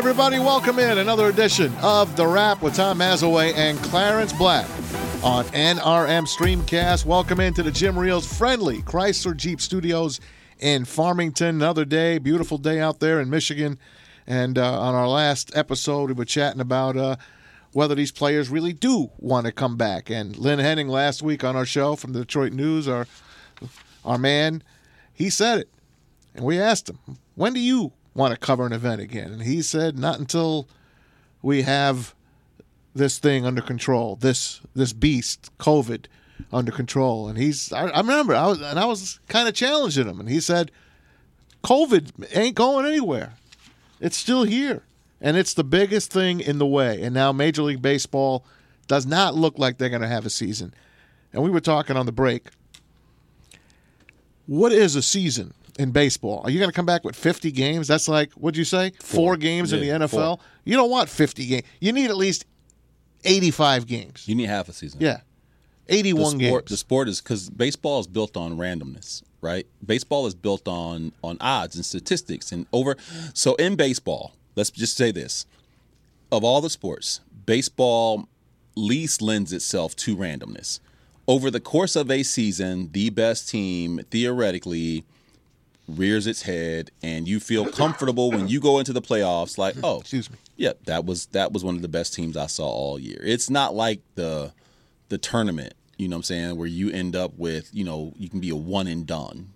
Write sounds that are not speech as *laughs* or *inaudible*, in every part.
Everybody, welcome in another edition of The Rap with Tom Mazawey and Clarence Black on NRM Streamcast. Welcome into the Jim Riehl's friendly Chrysler Jeep Studios in Farmington. Another day, beautiful day out there in Michigan. And uh, on our last episode, we were chatting about uh, whether these players really do want to come back. And Lynn Henning last week on our show from the Detroit News, our our man, he said it. And we asked him, when do you want to cover an event again? And he said, not until we have this thing under control, this this beast, COVID, under control. And he's, I, I remember, I was, and I was kind of challenging him, and he said, COVID ain't going anywhere. It's still here, and it's the biggest thing in the way. And now Major League Baseball does not look like they're going to have a season. And we were talking on the break. What is a season in baseball? Are you going to come back with 50 games? That's like, what'd you say? Four, games Yeah, in the NFL? four. You don't want 50 games. You need at least 85 games. You need half a season. Yeah. the 81 sport, games. the sport is because baseball is built on randomness, right? Baseball is built on on odds and statistics and over. So in baseball, let's just say this: of all the sports, baseball least lends itself to randomness. Over the course of a season, the best team theoretically rears its head, and you feel comfortable when you go into the playoffs. Like, mm-hmm. oh, Excuse me. Yep, that was that was one of the best teams I saw all year. It's not like the the tournament, you know what I'm saying, where you end up with, you know, you can be a one and done.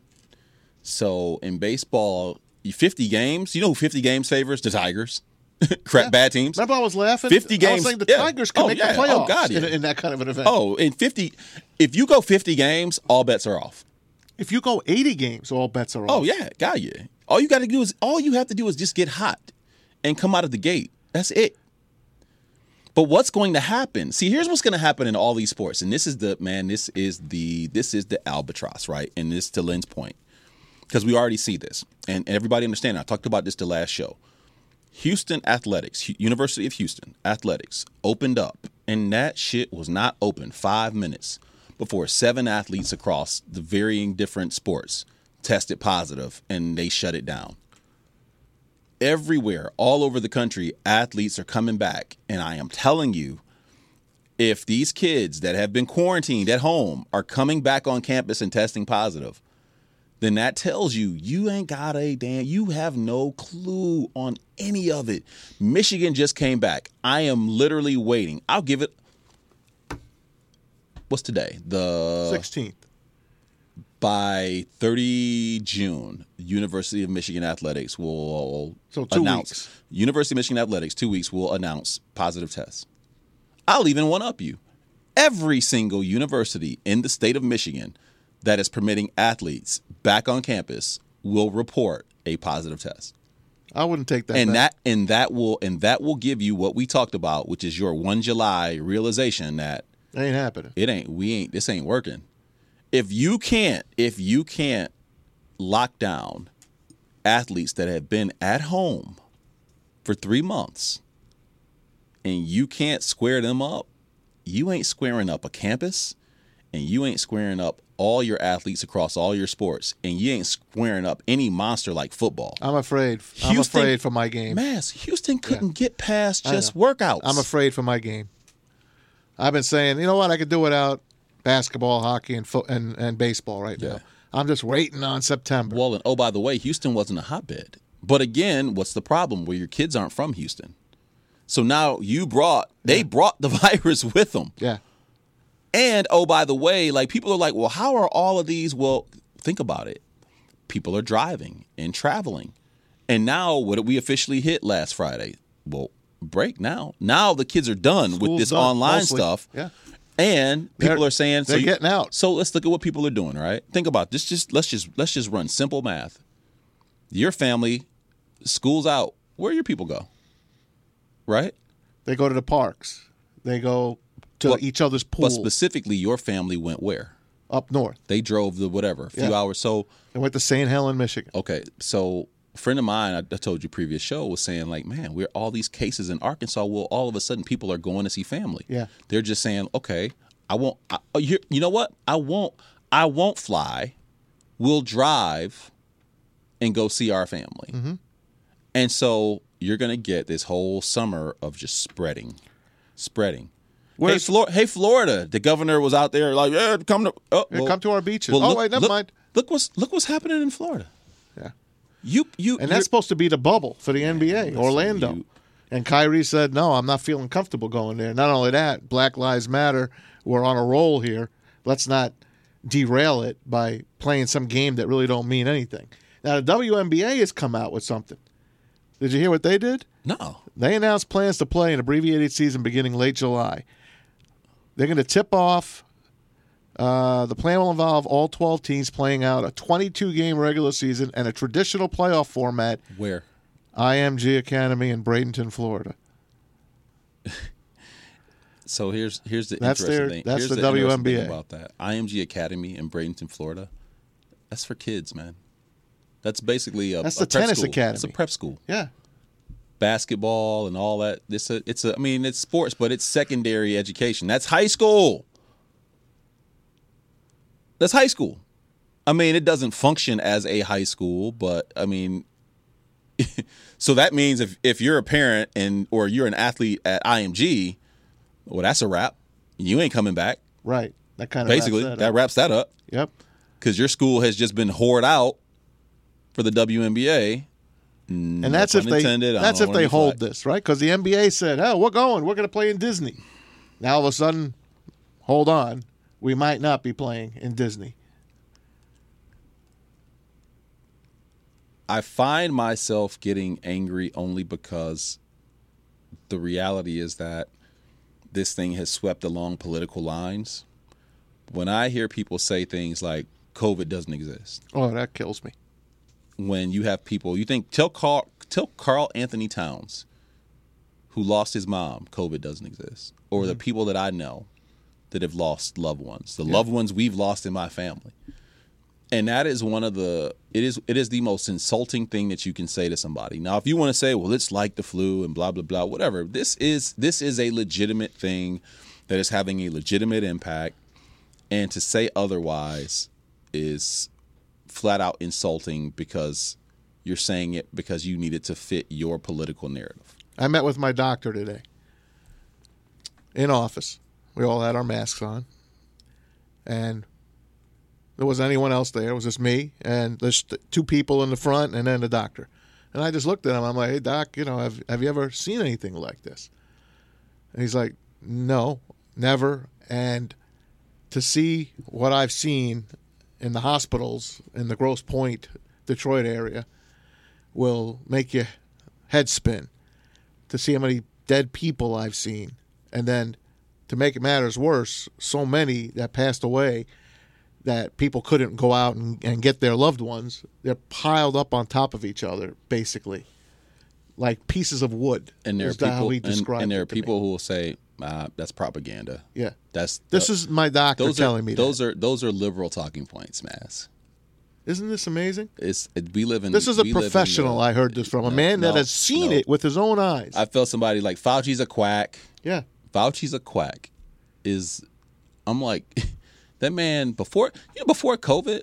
So in baseball, 50 games, you know who 50 games favors? The Tigers. *laughs* Crap bad teams. Remember, I was laughing. 50 games. I was saying the Yeah. Tigers can Oh, make yeah. the Oh, playoffs God, in, in that kind of an event. Oh, in 50 if you go 50 games, all bets are off. If you go 80 games, all bets are oh, off. Oh yeah, got you. All you got to do is all you have to do is just get hot and come out of the gate. That's it. But what's going to happen? See, here's what's going to happen in all these sports, and this is the man. This is the this is the albatross, right? And this to Lynn's point, because we already see this, and, and everybody understand. I talked about this the last show. Houston Athletics, University of Houston Athletics opened up, and that shit was not open five minutes before seven athletes across the varying different sports tested positive, and they shut it down. Everywhere, all over the country, athletes are coming back, and I am telling you, if these kids that have been quarantined at home are coming back on campus and testing positive, then that tells you you ain't got a damn you have no clue on any of it. Michigan just came back. I am literally waiting. I'll give it What's today? The 16th. by 30 June, University of Michigan Athletics will So two announce weeks. University of Michigan Athletics 2 weeks will announce positive tests. I'll even one up you. Every single university in the state of Michigan that is permitting athletes back on campus will report a positive test. I wouldn't take that. and bet. that and that will and that will give you what we talked about, which is your 1 July realization that ain't happening. it ain't we ain't this ain't working. If you can't if you can't lock down athletes that have been at home for 3 months and you can't square them up, you ain't squaring up a campus and you ain't squaring up all your athletes across all your sports and you ain't squaring up any monster like football. I'm afraid. I'm afraid for my game. Maz, Houston couldn't get past just workouts. I'm afraid for my game. I've been saying, you know what? I could do without basketball, hockey, and foot and, and baseball right Yeah. now. I'm just waiting on September. Well, and oh, by the way, Houston wasn't a hotbed. But again, what's the problem? Where your kids aren't from Houston. So now you brought, they brought the *laughs* virus with them. yeah. And oh, by the way, like people are like, well, how are all of these? Well, think about it. People are driving and traveling. And now, what did we officially hit last Friday? Well, break now. Now the kids are done with this done, online mostly. stuff. Yeah. And people They're- are saying they're you- getting out. So let's look at what people are doing, right? Think about this. Just let's just let's just run simple math. Your family, school's out. Where your people go? Right? They go to the parks. They go to But- each other's But specifically, your family went where? up north. They drove the whatever, a few Yeah. hours. So They went to St. Helen, Michigan. Okay, so a friend of mine, I, I told you previous show, was saying like, man, we're all these cases in Arkansas. Well, all of a sudden, people are going to see family. Yeah. they're just saying, okay, I won't. I, oh, you, you know what? I won't. I won't fly. We'll drive and go see our family. Mm-hmm. And so you're going to get this whole summer of just spreading, spreading. Hey, Flor- hey, Florida! The governor was out there like, "Yeah, come to oh, Yeah, well- come to our beaches. well, oh look- wait, never look- mind. Look what's look what's happening in Florida. Yeah. You you And that's supposed to be the bubble for the NBA, Orlando. you- and Kyrie said, "No, I'm not feeling comfortable going there." Not only that, Black Lives Matter. We're on a roll here. Let's not derail it by playing some game that really don't mean anything. Now the WNBA has come out with something. Did you hear what they did? no. They announced plans to play an abbreviated season beginning late July. They're going to tip off. Uh, the plan will involve all 12 teams playing out a 22 game regular season and a traditional playoff format Where? IMG Academy in Bradenton, Florida. *laughs* So here's here's the That's interesting their- thing. that's here's the thing WNBA. about that. IMG Academy in Bradenton, Florida. That's for kids, man. That's basically a That's a the prep tennis school. academy. It's a prep school. Yeah. Basketball and all that. It's a it's a I mean it's sports, but it's secondary education. That's high school. That's high school. I mean, it doesn't function as a high school, but I mean, *laughs* so that means if if you're a parent and or you're an athlete at IMG, well, that's a wrap. You ain't coming back. Right. That kind of Basically, wraps that up. wraps that up Yep. because your school has just been hoard out for the WNBA. And that's if they intended. That's if they hold flack. this, right? Because the NBA said, "Oh, we're going. We're going to play in Disney." Now all of a sudden, hold on, we might not be playing in Disney. I find myself getting angry only because the reality is that this thing has swept along political lines. When I hear people say things like COVID doesn't exist, Oh, that kills me. when you have people, you think tell Carl, tell Karl-Anthony Towns, who lost his mom, COVID doesn't exist, or the mm-hmm. people that I know that have lost loved ones, the loved ones we've lost in my family, and that is one of the it is it is the most insulting thing that you can say to somebody. Now, if you want to say, well, it's like the flu and blah blah blah, whatever, this is this is a legitimate thing that is having a legitimate impact, and to say otherwise is flat out insulting because you're saying it because you need it to fit your political narrative. I met with my doctor today in office. We all had our masks on, and there wasn't anyone else there. It was just me and there's two people in the front, and then the doctor. And I just looked at him. I'm like, "Hey, doc, you know, have have you ever seen anything like this?" And he's like, "No, never." And to see what I've seen in the hospitals in the Grosse Pointe, Detroit area, will make your head spin to see how many dead people I've seen. And then to make matters worse, so many that passed away that people couldn't go out and, and get their loved ones. They're piled up on top of each other, basically, like pieces of wood. And there are people, and, and there are me. people who will say, uh, "That's propaganda." Yeah. That's This is my doctor those telling are, me those that. are those are liberal talking points, Maz. Isn't this amazing? It's it, we live in. This is a we live in professional. the- I heard this from a No, man that no, has seen no. it with his own eyes. I felt somebody like Fauci's a quack. yeah. Fauci's a quack. Is I'm like *laughs* that man before you know before COVID,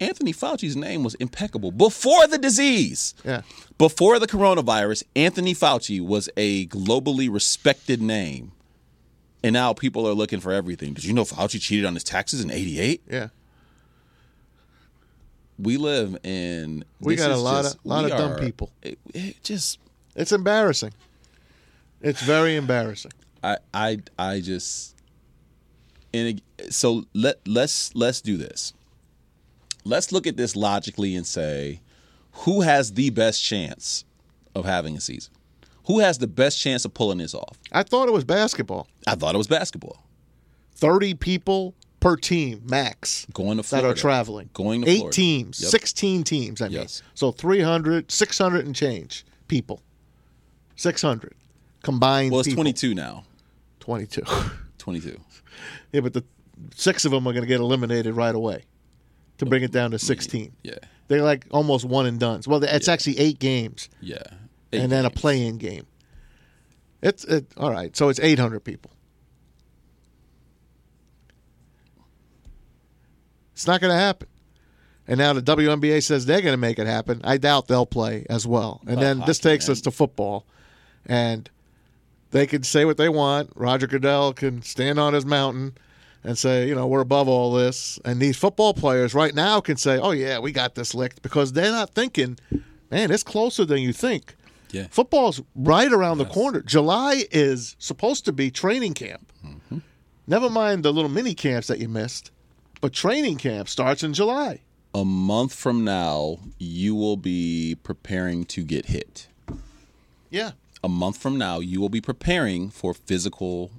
Anthony Fauci's name was impeccable before the disease. Yeah. Before the coronavirus, Anthony Fauci was a globally respected name. And now people are looking for everything. Did you know Fauci cheated on his taxes in 88? Yeah. We live in We got a lot just- of- lot of dumb are- people. It, it just It's embarrassing. It's very embarrassing. I I I just and it- so let let's let's do this. Let's look at this logically and say who has the best chance of having a season? Who has the best chance of pulling this off? I thought it was basketball. I thought it was basketball. 30 people per team max Going to that are traveling. Going to Eight Florida. teams, Yep. 16 teams, I mean. Yes. So 300, 600 and change people. 600 combined Well, it's people. 22 now. 22. *laughs* 22. yeah, but the six of them are going to get eliminated right away to bring it down to 16. Yeah. They're like almost one and done. Well, it's actually eight games Yeah. and then a play-in game. It's it, all right. So it's 800 people. It's not going to happen. and now the WNBA says they're going to make it happen. I doubt they'll play as well. And then this takes man. us to football, and they can say what they want. Roger Goodell can stand on his mountain and say, you know, we're above all this. And these football players right now can say, oh yeah, we got this licked because they're not thinking, man, it's closer than you think. Yeah. Football's right around the corner. July is supposed to be training camp. Mm-hmm. Never mind the little mini camps that you missed, but training camp starts in July. A month from now, you will be preparing to get hit. Yeah. A month from now, you will be preparing for physical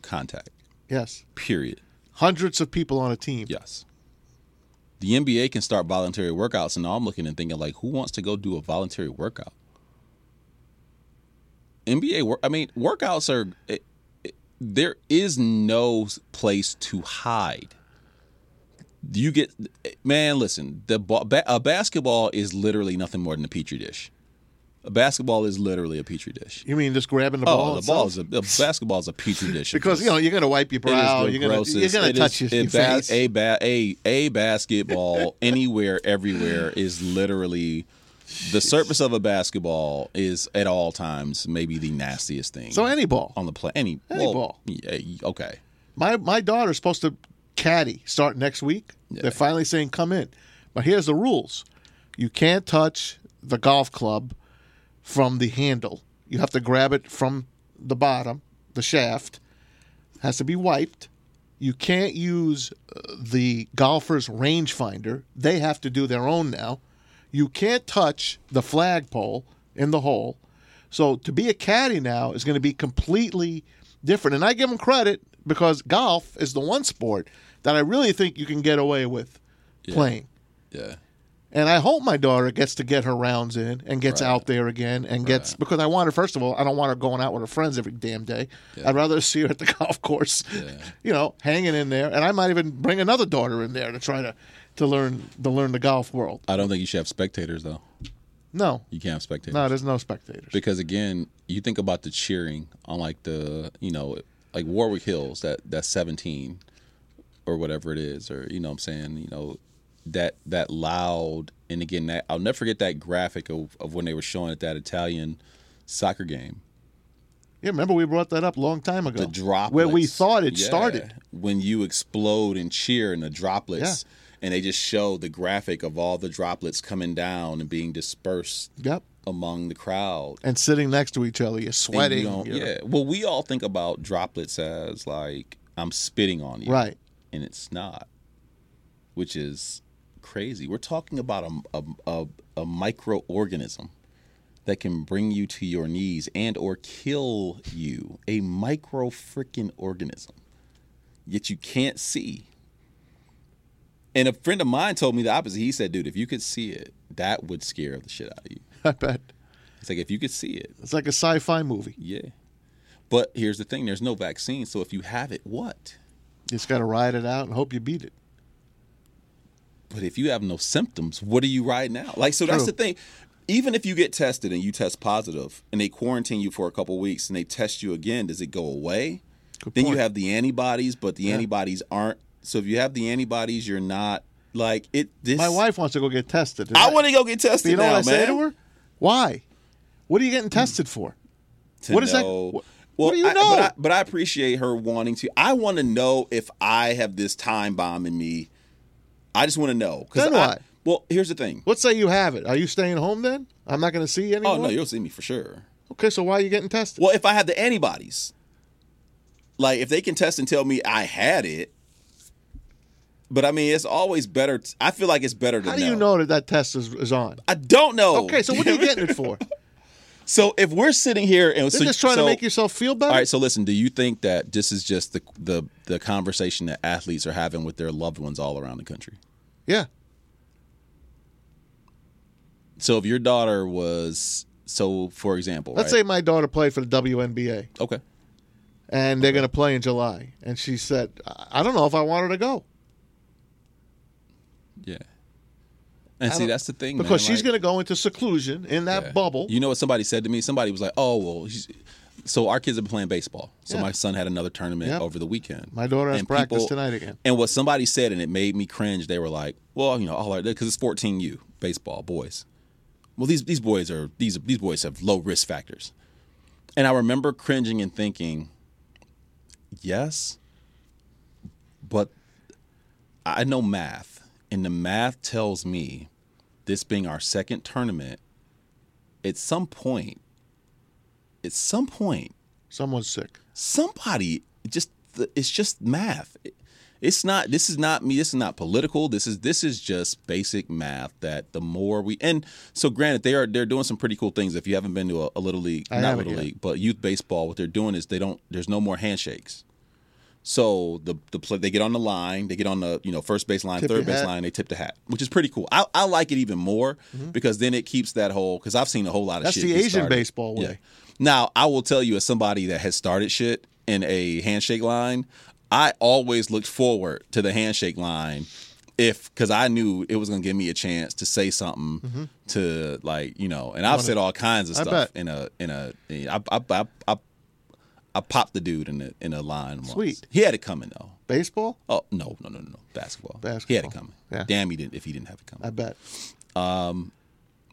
contact. Yes. Period. Hundreds of people on a team. Yes. The NBA can start voluntary workouts, and now I'm looking and thinking, like, who wants to go do a voluntary workout? NBA work. I mean, workouts are. It, it, there is no place to hide. You get, man. Listen, the ba- a basketball is literally nothing more than a petri dish. A basketball is literally a petri dish. You mean just grabbing the oh, ball? Oh, the ball is a, a basketball is a petri dish. because you know you're gonna wipe your brow. the You're gonna you're gonna It touch is- your, your ba- face. A, ba- a a basketball *laughs* anywhere, everywhere is literally the surface of a basketball is at all times maybe the nastiest thing. so any ball. on the play, any Any well, ball. Yeah, okay. My my daughter's supposed to caddy start next week. They're finally saying come in, but here's the rules: you can't touch the golf club from the handle. You have to grab it from the bottom, the shaft. Has to be wiped. You can't use uh, the golfer's rangefinder. They have to do their own now. You can't touch the flagpole in the hole. So to be a caddy now is going to be completely different. And I give them credit because golf is the one sport that I really think you can get away with playing. Yeah. And I hope my daughter gets to get her rounds in and gets Right. out there again and gets because I want her. First of all, I don't want her going out with her friends every damn day. I'd rather see her at the *laughs* golf course, you know, hanging in there. And I might even bring another daughter in there to try to to learn to learn the golf world. I don't think you should have spectators though. No, You can't have spectators. no, there's no spectators. because again, you think about the cheering on like the you know like Warwick Hills that that's 17 or whatever it is or you know what I'm saying you know that that loud and again that I'll never forget that graphic of, of when they were showing at that Italian soccer game Yeah, remember we brought that up a long time ago. the droplets where we thought it Yeah. started. when you explode and cheer and the droplets and they just show the graphic of all the droplets coming down and being dispersed Yep. among the crowd And sitting next to each other, you're sweating. you you're- yeah. Well, we all think about droplets as like I'm spitting on you, Right. And it's not, which is crazy. We're talking about a a, a, a microorganism that can bring you to your knees and or kill you. A micro freaking organism, yet you can't see. And a friend of mine told me the opposite. He said, "Dude, if you could see it, that would scare the shit out of you." *laughs* I bet. It's like if you could see it, It's like a sci-fi movie. yeah. But here's the thing: there's no vaccine, so if you have it, what? You just got to ride it out and hope you beat it. But if you have no symptoms, what are you riding out? Like, so that's the thing. Even if you get tested and you test positive, and they quarantine you for a couple weeks, and they test you again, does it go away? Good Then you have the antibodies, but the antibodies aren't. So if you have the antibodies, you're not like it. This My wife wants to go get tested. I want to go get tested You know now, what I man. say to her? Why? What are you getting tested hmm. for? to What is that- what- Well, what do you I- know? But I, but I appreciate her wanting to. I want to know if I have this time bomb in me. I just want to know. Then I- what? Well, here's the thing. Let's say you have it. Are you staying home then? I'm not going to see you anymore. Oh no, you'll see me for sure. Okay, so why are you getting tested? Well, if I have the antibodies, like if they can test and tell me I had it, but I mean, it's always better. t- I feel like it's better to How do you know that that test is, is on? I don't know. Okay, so what are you getting it for? *laughs* So if we're sitting here and so, just trying so- to make yourself feel better. All right, so listen. Do you think that this is just the the the conversation that athletes are having with their loved ones all around the country? yeah. So if your daughter was so, for example, Let's right? say my daughter played for the WNBA okay, and they're going to play in July, and she said, "I I don't know if I want her to go yeah. And see, that's the thing because man, she's like- going to go into seclusion in that Yeah. bubble." You know what somebody said to me? Somebody was like, "Oh, well, she's, so our kids have been playing baseball. So Yeah. my son had another tournament Yep. over the weekend. My daughter has And practice people- tonight again. And what somebody said, and it made me cringe. They were like, "Well, you know, all right, because it's 14U baseball boys. Well, these these boys are these these boys have low risk factors." And I remember cringing and thinking, "Yes, but I know math, and the math tells me this being our second tournament, at some point, at some point, Someone's sick. somebody just it's just math. It's not. This is not me. This is not political. This is this is just basic math. That the more we and so granted they are they're doing some pretty cool things. If you haven't been to a, a little league, I not little yet. league, but youth baseball, what they're doing is they don't. There's no more handshakes. So the the play, they get on the line, they get on the you know first base line, Tip third base hat. line, they tip the hat, which is pretty cool. I, I like it even more because then it keeps that whole because I've seen a whole lot of Mm-hmm. That's shit. the Asian started. baseball way. Now I will tell you, as somebody that has started shit in a handshake line, I always looked forward to the handshake line if because I knew it was gonna give me a chance to say something to like you know, and I've said all kinds of Mm-hmm. Stuff in a in a I I I, I, I popped the dude in a in a line. Once. Sweet. He had it coming though. Baseball? Oh no no no no no basketball. He had it coming. Yeah. Damn, he didn't if he didn't have it coming. I bet.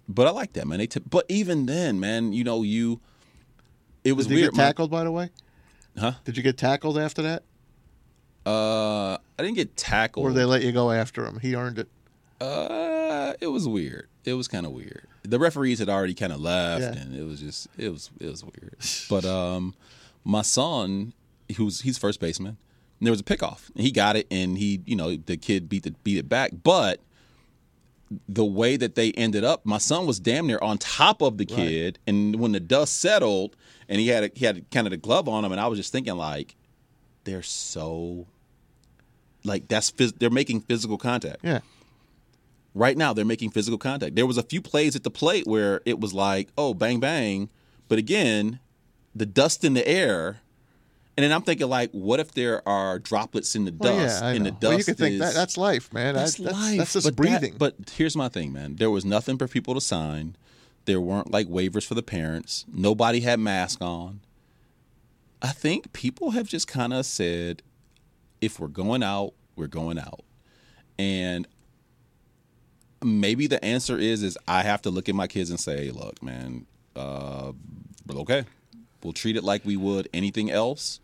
But I like that man. They tip, but even then, man, you know you. It was Did you weird. get tackled, by the way? Huh? Did you get tackled after that? Uh, I didn't get tackled. Or they let you go after him? He earned it. Uh, it was weird. It was kind of weird. The referees had already kind of left, Yeah. and it was just it was it was weird. But um, my son, who's he's first baseman, and there was a pickoff, and he got it, and he you know the kid beat the beat it back, but the way that they ended up, my son was damn near on top of the kid, and when the dust settled, and he had a, he had kind of the glove on him, and I was just thinking like, they're so. Like that's phys- they're making physical contact Yeah. right now they're making physical contact. There was a few plays at the plate where it was like, oh, bang bang, but again, the dust in the air. And then I'm thinking like, what if there are droplets in the Well, dust? yeah, I and know. the dust well, you could think is, that that's life, man. that's That- life. That's just but that- breathing. but here's my thing, man. There was nothing for people to sign. There weren't like waivers for the parents. Nobody had mask on. I think people have just kind of said, if we're going out, we're going out. And maybe the answer is is I have to look at my kids and say, look, man, uh, okay, we'll treat it like we would anything else.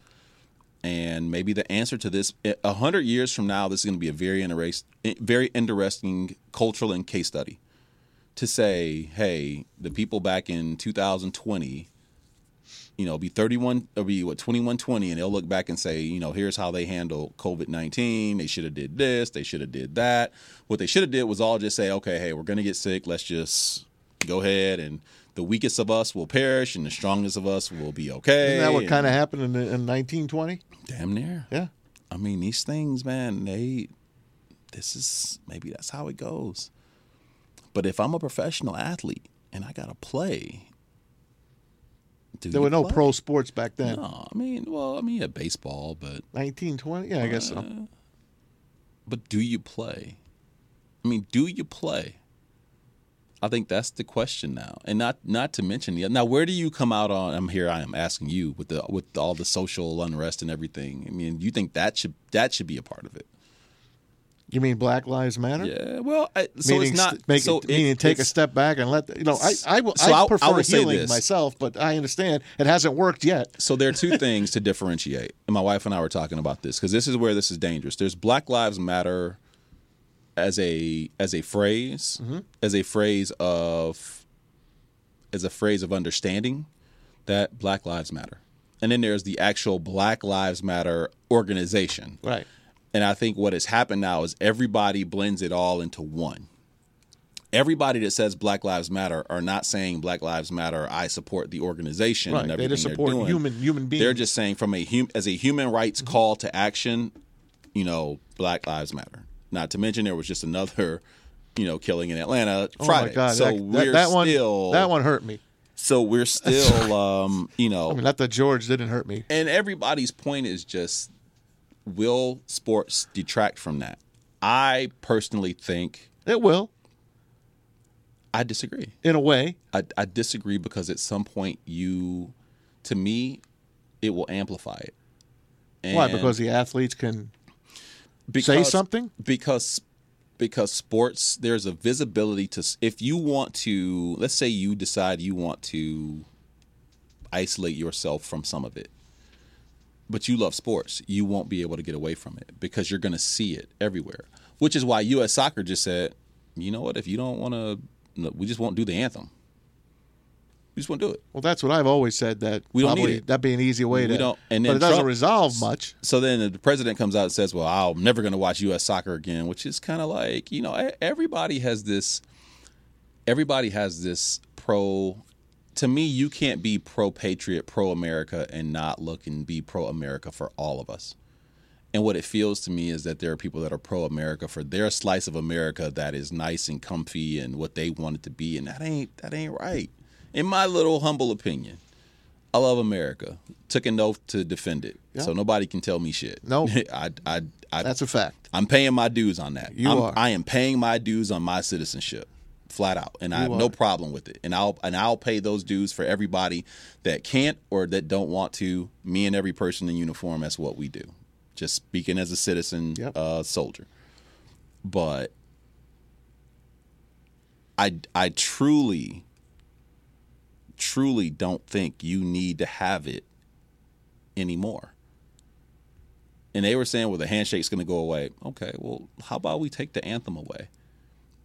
And maybe the answer to this, eh, a hundred years from now, this is going to be a very interest, eh, very interesting cultural and case study. To say, hey, the people back in 2020, you know, be 31 or be what 2120, and they'll look back and say, you know, here's how they handle COVID 19. They should have did this. They should have did that. What they should have did was all just say, okay, hey, we're gonna get sick. Let's just go ahead and the weakest of us will perish, and the strongest of us will be okay. Isn't that what kind of happened in, in 1920? Damn near. Yeah. I mean, these things, man, they this is maybe that's how it goes. But if I'm a professional athlete and I gotta play, There were no play? pro sports back then. No, I mean, well, I mean, yeah, baseball, but 1920? Yeah, I guess so. Uh, but do you play? I mean, do you play? I think that's the question now, and not not to mention now. Where do you come out on? I'm here. I am asking you with the with all the social unrest and everything. I mean, you think that should that should be a part of it? You mean Black Lives Matter? Yeah. Well, I, so meaning it's not. make so it, meaning take a step back and let the, you know. I I, will, So I I'll- I prefer say healing this. myself, but I understand it hasn't worked yet. So there are two things to differentiate. And my wife and I were talking about this because this is where this is dangerous. There's Black Lives Matter as a as a phrase, Mm-hmm. as a phrase of as a phrase of understanding that Black Lives Matter. And then there's the actual Black Lives Matter organization. Right. And I think what has happened now is everybody blends it all into one. Everybody that says Black Lives Matter are not saying Black Lives Matter. I support the organization Right. and They everything just they're support doing. human human beings. They're just saying from a hum- as a human rights Mm-hmm. call to action, you know, Black Lives Matter. Not to mention there was just another, you know, killing in Atlanta oh my God. So that, we're that, that one still that one hurt me. So we're *laughs* still, um, you know, I mean, not that George didn't hurt me. and everybody's point is just will sports detract from that? I personally think It will, I disagree. in a way. I, I disagree because at some point you to me, it will amplify it. Why? Because the athletes can say because- something. because because sports there's a visibility to if you want to let's say you decide you want to isolate yourself from some of it but you love sports you won't be able to get away from it because you're going to see it everywhere which is why US soccer just said you know what if you don't want to we just won't do the anthem we just won't do it Well, that's what I've always said. That We don't need it. that'd be an easy way We to. don't- and but then it doesn't resolve much. so then the president comes out and says, "Well, I'm never going to watch U.S. soccer again," which is kind of like you know everybody has this. Everybody has this pro. To me, you can't be pro patriot, pro America, and not look and be pro America for all of us. And what it feels to me is that there are people that are pro America for their slice of America that is nice and comfy and what they want it to be, and that ain't that ain't right. In my little humble opinion, I love America. Took an oath to defend it, Yeah. so nobody can tell me shit. No. *laughs* I, I, I, That's a fact. I'm paying my dues on that. You I'm, are. I am paying my dues on my citizenship, flat out, and I have are. no problem with it. And I'll and I'll pay those dues for everybody that can't or that don't want to. Me and every person in uniform. That's what we do. Just speaking as a citizen, Yep. uh, soldier. But I I truly, truly don't think you need to have it anymore. And they were saying, well, the handshake's going to go away. Okay, well, how about we take the anthem away?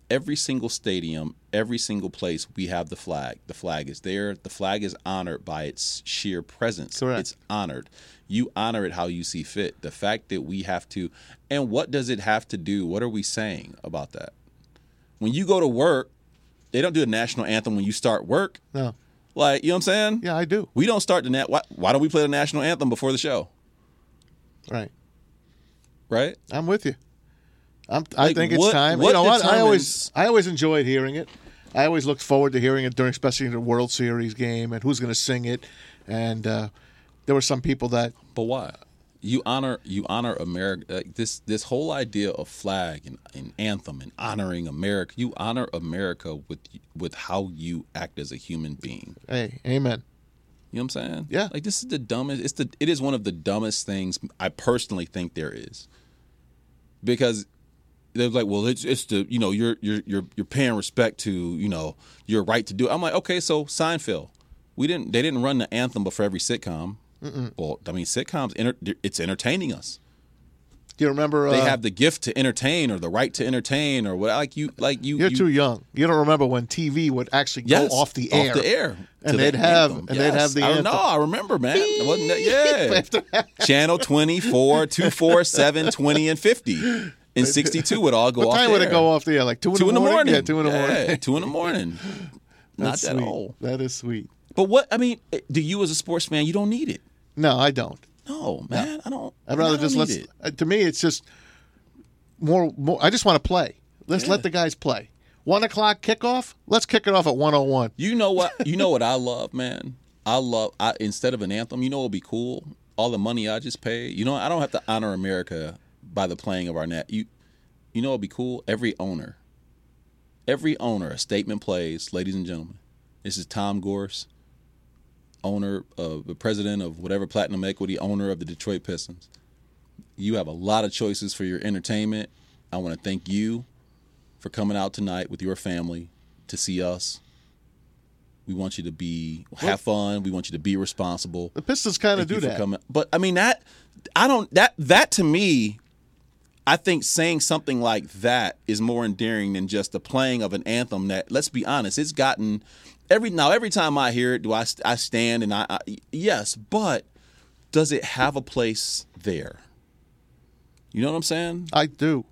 Every single stadium, every single place, we have the flag. The flag is there. The flag is honored by its sheer presence. Correct. It's honored. You honor it how you see fit. The fact that we have to, and what does it have to do? What are we saying about that? When you go to work, they don't do a national anthem when you start work. No. Like, you know what I'm saying? Yeah, I do. We don't start the nat. Why, why don't we play the national anthem before the show? Right. Right? I'm with you. I'm, I Like, think it's what- time. what you know what? I always, I always enjoyed hearing it. I always looked forward to hearing it during, especially the World Series game, and who's going to sing it. And uh, there were some people that But why? You honor you honor America. Like this this whole idea of flag and, and anthem and honoring America. You honor America with with how you act as a human being. Hey, amen. You know what I'm saying? Yeah. Like this is the dumbest. It's the. It is one of the dumbest things I personally think there is. Because they're like, well, it's it's the you know you're you're you're you're paying respect to you know your right to do. it. I'm like, okay, so Seinfeld, we didn't they didn't run the anthem before every sitcom. Well, I mean, sitcoms it's entertaining us. Do you remember? They uh, have the gift to entertain or the right to entertain or what like you like you. You're you, too young. You don't remember when TV would actually Yes, go off the air. Off the air. And they'd the have- anthem. and they'd have the I anthem. know. I remember, man. Wasn't that, *laughs* yeah. Channel 24, *laughs* 247, 20, and 50. And 62 would all go What off time the would it go off the air? Like two in, Two in the, the morning. Yeah, two in the Yeah, morning. two in the morning. Not That's that sweet. old. That is sweet. But what, I mean, do you as a sports fan, you don't need it. No, I don't. No, man. I don't. I'd rather don't just let. Uh, to me, it's just more. more I just want to play. Let's Yeah. let the guys play. One o'clock kickoff. Let's kick it off at one o one. You know what? *laughs* You know what I love, man. I love. I instead of an anthem, you know, what'd be cool. All the money I just paid. You know, I don't have to honor America by the playing of our net. You, you know, what'd be cool. Every owner, every owner, a statement plays, ladies and gentlemen. This is Tom Gores, owner of the president of whatever Platinum Equity, owner of the Detroit Pistons. You have a lot of choices for your entertainment. I want to thank you for coming out tonight with your family to see us. We want you to be have fun. We want you to be responsible. The Pistons kind of do that. coming. But I mean that I don't that that to me I think saying something like that is more endearing than just the playing of an anthem that let's be honest, it's gotten every now every time I hear it do I I stand and I, I yes, but does it have a place there? You know what I'm saying? I do.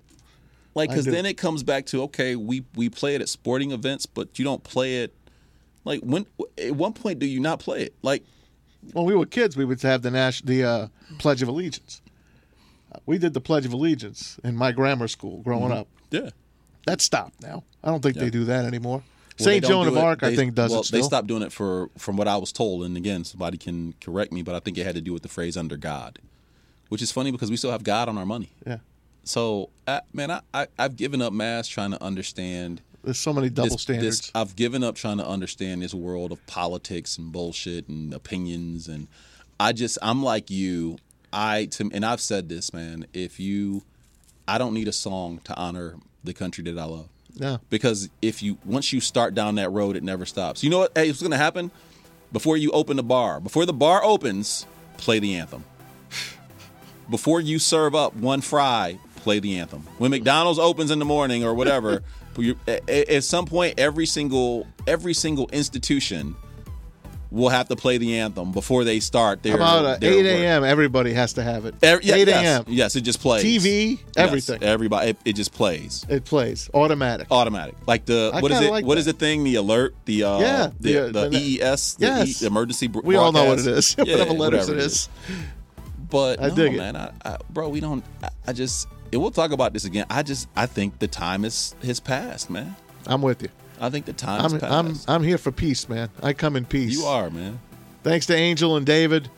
Like, because then it comes back to okay, we we play it at sporting events, but you don't play it. Like when at one point do you not play it? Like When we were kids, we would have the Nash, the uh, Pledge of Allegiance. We did the Pledge of Allegiance in my grammar school growing up. yeah, That stopped now. I don't think Mm-hmm. Yeah. they do that anymore. Don't Joan of Arc, I think, does well, it still. They stopped doing it for from what I was told, and again, somebody can correct me, but I think it had to do with the phrase "under God," which is funny because we still have God on our money. Yeah. So, uh, man, I, I I've given up Maz trying to understand There's so many double this- standards. this- I've given up trying to understand this world of politics and bullshit and opinions, and I just I'm like you. I to, and I've said this, man. If you, I don't need a song to honor the country that I love. No. because if you once you start down that road, it never stops. You know what? Hey, going to happen? Before you open the bar, before the bar opens, play the anthem. *sighs* Before you serve up one fry, play the anthem. When McDonald's opens in the morning or whatever, *laughs* at some point, every single every single institution will have to play the anthem before they start their About uh, their 8 a.m., everybody has to have it. Every- yeah, 8 a.m. Yes, it just plays. TV, Yes, everything. everybody, it, it just plays. It plays automatic. automatic. Like the I what is it? like What is that. the thing? The alert, the uh, Yeah, the, the- the, the- EES, the Yes. e, emergency. br- We all know what it broadcast. is. *laughs* Yeah, Whatever letters whatever it is. But I no, dig it. man, I, I, bro, we don't. I, I just. And we'll talk about this again. I just. I think the time is has passed, man. I'm with you. I think the time I'm. I'm I'm here for peace, man. I come in peace. you are, man. Thanks to Angel and David.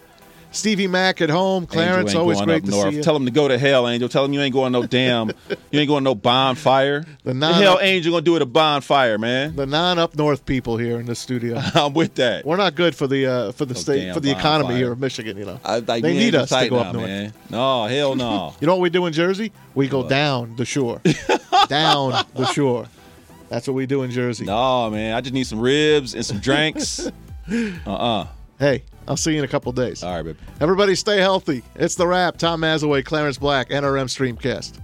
Stevie Mack at home. Clarence, always great to north. see you. Tell him to go to hell, Angel. Tell him you ain't going no damn. *laughs* you ain't going no bonfire. The The, non- hell, Angel gonna do at a bonfire, man. the non up north people here in the studio. *laughs* I'm with that. We're not good for the uh, for the No state for the economy bonfire. here of Michigan. You know, I, like, they need us to go now, up north. man. No, hell *laughs* no. You know what we do in Jersey? We go down the shore, down the shore. That's what we do in Jersey. No, man. I just need some ribs and some drinks. *laughs* uh-uh. Hey, I'll see you in a couple days. All right, baby. Everybody, stay healthy. It's the Rap. Tom Mazawey, Clarence Black, NRM Streamcast.